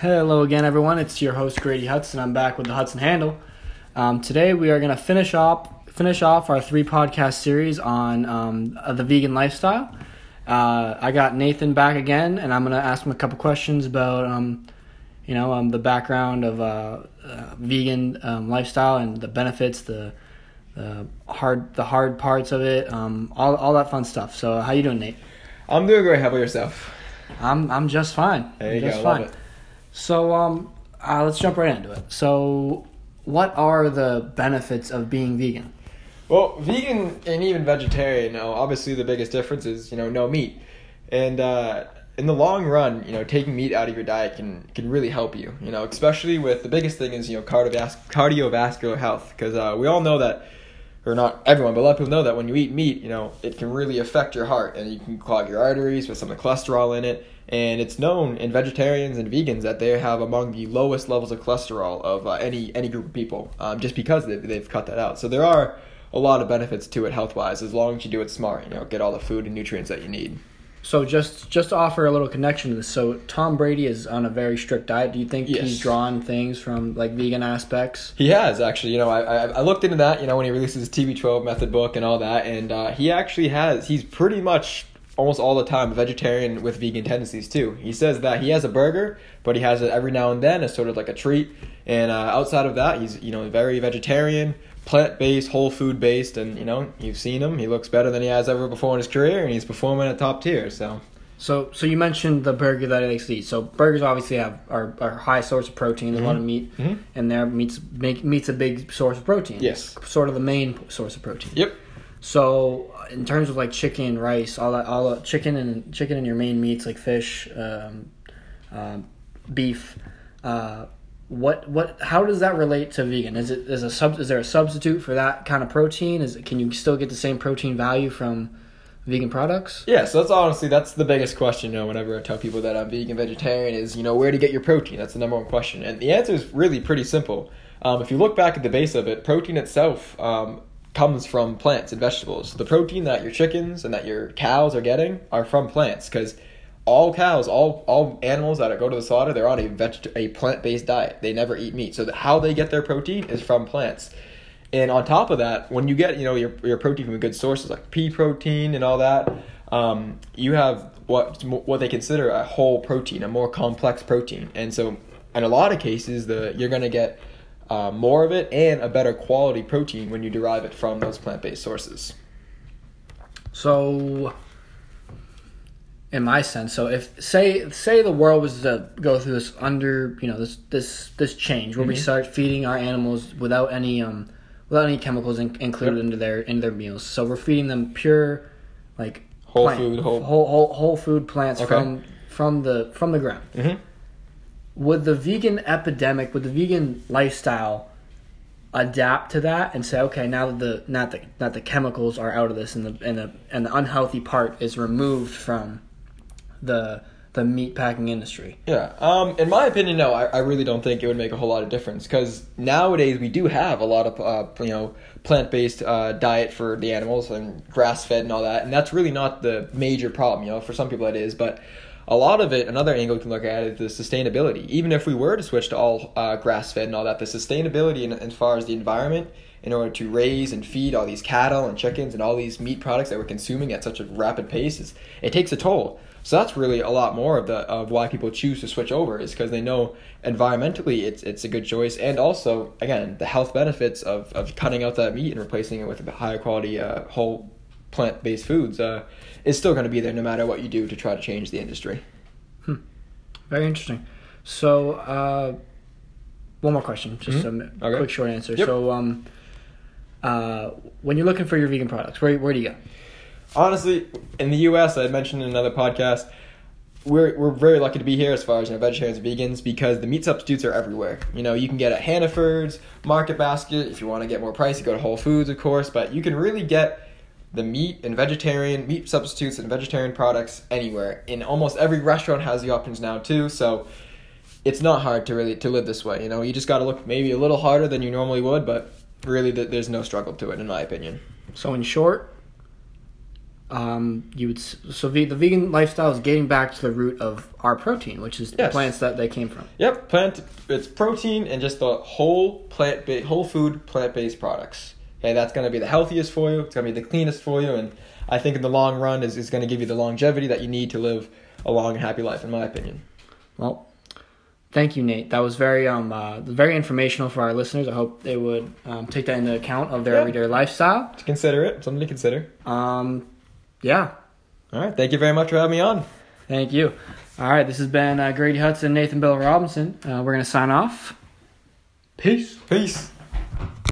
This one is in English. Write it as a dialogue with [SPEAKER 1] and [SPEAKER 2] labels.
[SPEAKER 1] Hello again, everyone. It's your host Grady Hudson. I'm back with the Hudson Handle. Um, today we are going to finish off finish off our three podcast series on um, uh, the vegan lifestyle. Uh, I got Nathan back again, and I'm going to ask him a couple questions about um, you know um, the background of uh, uh, vegan um, lifestyle and the benefits, the the hard the hard parts of it, um, all all that fun stuff. So how you doing, Nate?
[SPEAKER 2] I'm doing great. How about yourself?
[SPEAKER 1] I'm I'm just fine.
[SPEAKER 2] There you
[SPEAKER 1] I'm just
[SPEAKER 2] go. Love it.
[SPEAKER 1] So um, uh, let's jump right into it. So, what are the benefits of being vegan?
[SPEAKER 2] Well, vegan and even vegetarian, you know, obviously the biggest difference is you know no meat, and uh, in the long run, you know, taking meat out of your diet can can really help you. You know, especially with the biggest thing is you know cardiovas- cardiovascular health because uh, we all know that. Or not everyone, but a lot of people know that when you eat meat, you know, it can really affect your heart and you can clog your arteries with some of the cholesterol in it. And it's known in vegetarians and vegans that they have among the lowest levels of cholesterol of uh, any any group of people, um, just because they've, they've cut that out. So there are a lot of benefits to it health wise, as long as you do it smart. You know, get all the food and nutrients that you need.
[SPEAKER 1] So, just just to offer a little connection to this, so Tom Brady is on a very strict diet. Do you think
[SPEAKER 2] Yes.
[SPEAKER 1] he's drawn things from like vegan aspects?
[SPEAKER 2] He has actually. You know, I, I I looked into that. You know, when he releases his TB12 method book and all that, and uh, he actually has. He's pretty much almost all the time a vegetarian with vegan tendencies too. He says that he has a burger, but he has it every now and then as sort of like a treat. And uh, outside of that, he's you know very vegetarian, plant based, whole food based, and you know you've seen him. He looks better than he has ever before in his career, and he's performing at top tier. So
[SPEAKER 1] So, so you mentioned the burger that he likes to eat. So, burgers obviously have are, high source of protein. There's a lot of meat,
[SPEAKER 2] Mhm.
[SPEAKER 1] and there meat's make, meat's a big source of protein.
[SPEAKER 2] Yes.
[SPEAKER 1] sort of the main source of protein.
[SPEAKER 2] yep.
[SPEAKER 1] So in terms of like chicken, rice, all that, all chicken and chicken and your main meats like fish, um, um, beef. Uh, what what? How does that relate to vegan? Is it is a sub? Is there a substitute for that kind of protein? Is it, can you still get the same protein value from vegan products?
[SPEAKER 2] Yeah, so that's honestly that's the biggest question. You know, whenever I tell people that I'm vegan vegetarian, is you know where to get your protein. That's the number one question, and the answer is really pretty simple. Um, if you look back at the base of it, protein itself um, comes from plants and vegetables. The protein that your chickens and that your cows are getting are from plants because all cows, all all animals that go to the slaughter, they're on a veg- a plant based diet. They never eat meat, so that how they get their protein is from plants. And on top of that, when you get you know your your protein from good sources like pea protein and all that, um, you have what what they consider a whole protein, a more complex protein. And so, in a lot of cases, the you're gonna get uh, more of it and a better quality protein when you derive it from those plant based sources.
[SPEAKER 1] So, in my sense, so if say say the world was to go through this under you know this this this change where we
[SPEAKER 2] Mhm.
[SPEAKER 1] start feeding our animals without any um without any chemicals in, included
[SPEAKER 2] Yep.
[SPEAKER 1] into their into their meals, so we're feeding them pure like
[SPEAKER 2] Whole
[SPEAKER 1] plant-
[SPEAKER 2] food, whole-
[SPEAKER 1] whole whole, whole food plants
[SPEAKER 2] Okay.
[SPEAKER 1] from from the from the ground.
[SPEAKER 2] Mm-hmm.
[SPEAKER 1] Would the vegan epidemic, would the vegan lifestyle adapt to that and say, okay, now that the not the not the chemicals are out of this and the and the and the unhealthy part is removed from the the meat packing industry?
[SPEAKER 2] Yeah. Um, in my opinion, no. I, I really don't think it would make a whole lot of difference because nowadays we do have a lot of uh, you know plant based uh, diet for the animals and grass fed and all that, and that's really not the major problem. You know, for some people it is, but a lot of it, another angle you can look at is the sustainability. Even if we were to switch to all uh, grass fed and all that, the sustainability in, as far as the environment in order to raise and feed all these cattle and chickens and all these meat products that we're consuming at such a rapid pace is it takes a toll. So that's really a lot more of the of why people choose to switch over is because they know environmentally it's it's a good choice and also again the health benefits of, of cutting out that meat and replacing it with a higher quality uh, whole plant based foods uh, is still going to be there no matter what you do to try to change the industry.
[SPEAKER 1] Very interesting. So, uh, one more question, just
[SPEAKER 2] Mhm.
[SPEAKER 1] a
[SPEAKER 2] Okay.
[SPEAKER 1] quick short answer.
[SPEAKER 2] Yep.
[SPEAKER 1] So, um, uh, when you're looking for your vegan products, where where do you go?
[SPEAKER 2] honestly, in the U.S., I mentioned in another podcast, we're we're very lucky to be here as far as you know vegetarians and vegans because the meat substitutes are everywhere. You know, you can get at Hannaford's, Market Basket. If you want to get more price, you go to Whole Foods, of course. But you can really get the meat and vegetarian meat substitutes and vegetarian products anywhere. In almost every restaurant has the options now too. So it's not hard to really to live this way. You know, you just got to look maybe a little harder than you normally would, but really th- there's no struggle to it in my opinion.
[SPEAKER 1] So, in short, um, you would so ve- the vegan lifestyle is getting back to the root of our protein, which is the plants that they came from.
[SPEAKER 2] Yep, plant. It's protein and just the whole plant, ba- whole food, plant based products. Okay, that's going to be the healthiest for you. It's going to be the cleanest for you, and I think in the long run is is going to give you the longevity that you need to live a long and happy life, in my opinion.
[SPEAKER 1] Well, thank you, Nate. That was very um uh, very informational for our listeners. I hope they would um, take that into account of their
[SPEAKER 2] Yeah.
[SPEAKER 1] everyday lifestyle.
[SPEAKER 2] To consider it, something to consider.
[SPEAKER 1] Um, yeah.
[SPEAKER 2] All right, thank you very much for having me on.
[SPEAKER 1] Thank you. All right, this has been uh, Grady Hudson, Nathan Bill Robinson. Uh, we're gonna sign off. Peace.
[SPEAKER 2] Peace.